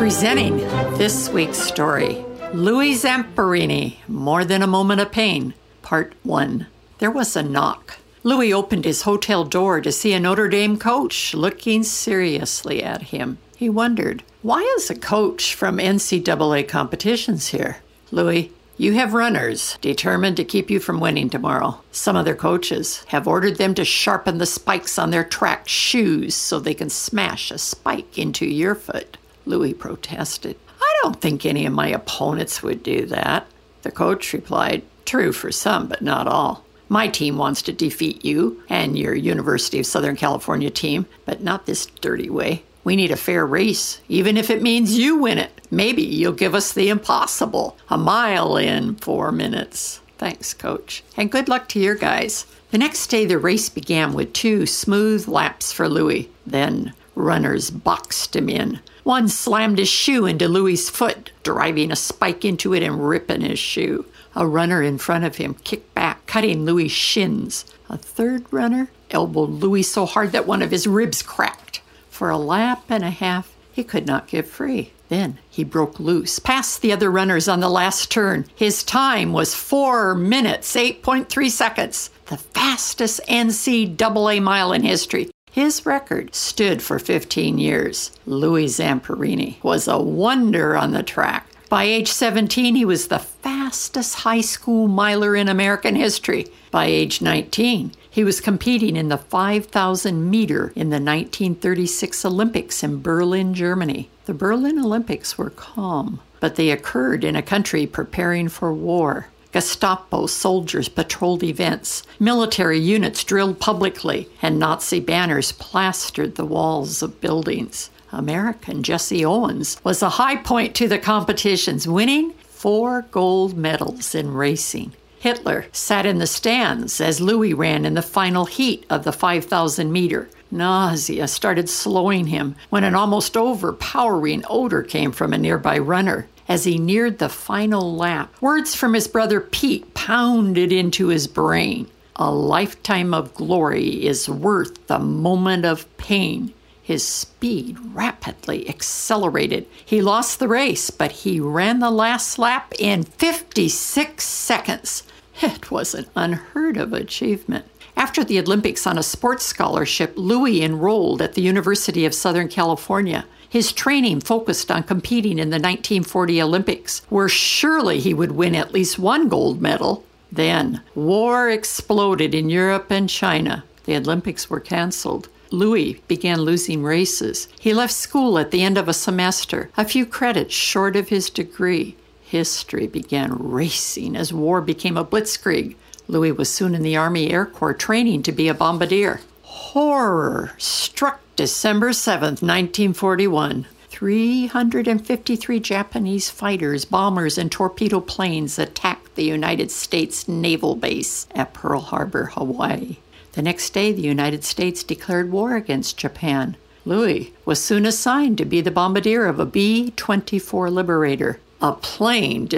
Presenting this week's story Louis Zamperini, More Than a Moment of Pain, Part 1. There was a knock. Louis opened his hotel door to see a Notre Dame coach looking seriously at him. He wondered, why is a coach from NCAA competitions here? Louis, you have runners determined to keep you from winning tomorrow. Some of their coaches have ordered them to sharpen the spikes on their track shoes so they can smash a spike into your foot. Louis protested. I don't think any of my opponents would do that. The coach replied, True for some, but not all. My team wants to defeat you and your University of Southern California team, but not this dirty way. We need a fair race, even if it means you win it. Maybe you'll give us the impossible a mile in four minutes. Thanks, coach. And good luck to your guys. The next day, the race began with two smooth laps for Louis. Then runners boxed him in. One slammed his shoe into Louis's foot, driving a spike into it and ripping his shoe. A runner in front of him kicked back, cutting Louis's shins. A third runner elbowed Louis so hard that one of his ribs cracked. For a lap and a half, he could not get free. Then he broke loose, past the other runners on the last turn. His time was four minutes, 8.3 seconds, the fastest NCAA mile in history. His record stood for 15 years. Louis Zamperini was a wonder on the track. By age 17, he was the fastest high school miler in American history. By age 19, he was competing in the 5,000 meter in the 1936 Olympics in Berlin, Germany. The Berlin Olympics were calm, but they occurred in a country preparing for war. Gestapo soldiers patrolled events, military units drilled publicly, and Nazi banners plastered the walls of buildings. American Jesse Owens was a high point to the competitions, winning four gold medals in racing. Hitler sat in the stands as Louis ran in the final heat of the 5,000 meter. Nausea started slowing him when an almost overpowering odor came from a nearby runner. As he neared the final lap, words from his brother Pete pounded into his brain. A lifetime of glory is worth the moment of pain. His speed rapidly accelerated. He lost the race, but he ran the last lap in 56 seconds. It was an unheard of achievement. After the Olympics on a sports scholarship, Louis enrolled at the University of Southern California. His training focused on competing in the 1940 Olympics, where surely he would win at least one gold medal. Then, war exploded in Europe and China. The Olympics were canceled. Louis began losing races. He left school at the end of a semester, a few credits short of his degree. History began racing as war became a blitzkrieg. Louis was soon in the Army Air Corps training to be a bombardier. Horror struck December 7th, 1941. 353 Japanese fighters, bombers, and torpedo planes attacked the United States naval base at Pearl Harbor, Hawaii. The next day, the United States declared war against Japan. Louis was soon assigned to be the bombardier of a B 24 Liberator, a plane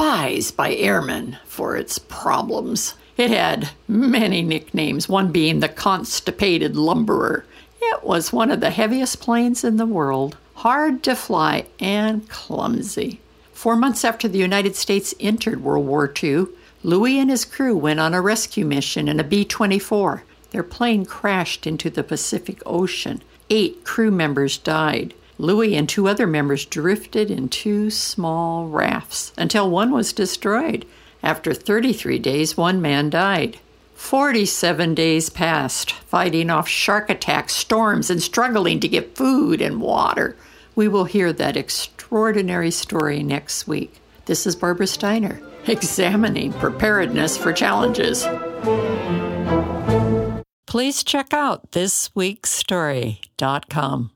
despised by airmen for its problems. It had many nicknames, one being the Constipated Lumberer. It was one of the heaviest planes in the world, hard to fly and clumsy. Four months after the United States entered World War II, Louis and his crew went on a rescue mission in a B 24. Their plane crashed into the Pacific Ocean. Eight crew members died. Louis and two other members drifted in two small rafts until one was destroyed. After 33 days, one man died. 47 days passed, fighting off shark attacks, storms, and struggling to get food and water. We will hear that extraordinary story next week. This is Barbara Steiner, examining preparedness for challenges. Please check out thisweekstory.com.